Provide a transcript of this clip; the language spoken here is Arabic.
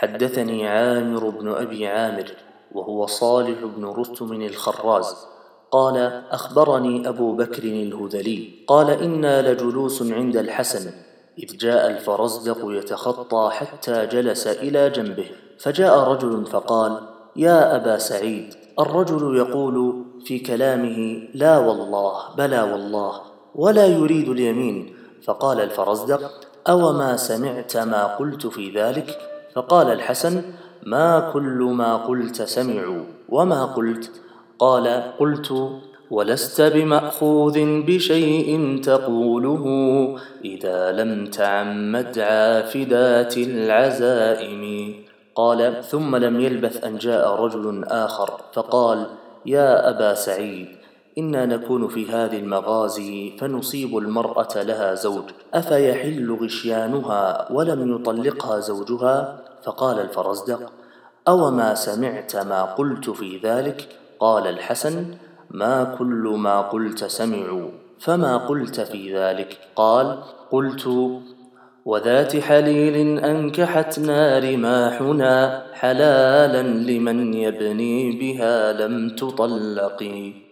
حدثني عامر بن أبي عامر وهو صالح بن رستم الخراز. قال أخبرني أبو بكر الهذلي. قال إنا لجلوس عند الحسن إذ جاء الفرزدق يتخطى حتى جلس إلى جنبه فجاء رجل فقال يا أبا سعيد الرجل يقول في كلامه لا والله بلى والله ولا يريد اليمين. فقال الفرزدق أوما سمعت ما قلت في ذلك؟ فقال الحسن ما كل ما قلت سمعوا وما قلت؟ قال قلت ولست بمأخوذ بشيء تقوله إذا لم تعمد عافدات العزائم. قال ثم لم يلبث أن جاء رجل آخر فقال يا أبا سعيد إنا نكون في هذه المغازي فنصيب المرأة لها زوج. أفيحل غشيانها ولم يطلقها زوجها؟ فقال الفرزدق اوما سمعت ما قلت في ذلك؟ قال الحسن ما كل ما قلت سمعوا. فما قلت في ذلك؟ قال قلت وذات حليل أنكحت نار ماحنا حلالا لمن يبني بها لم تطلقي.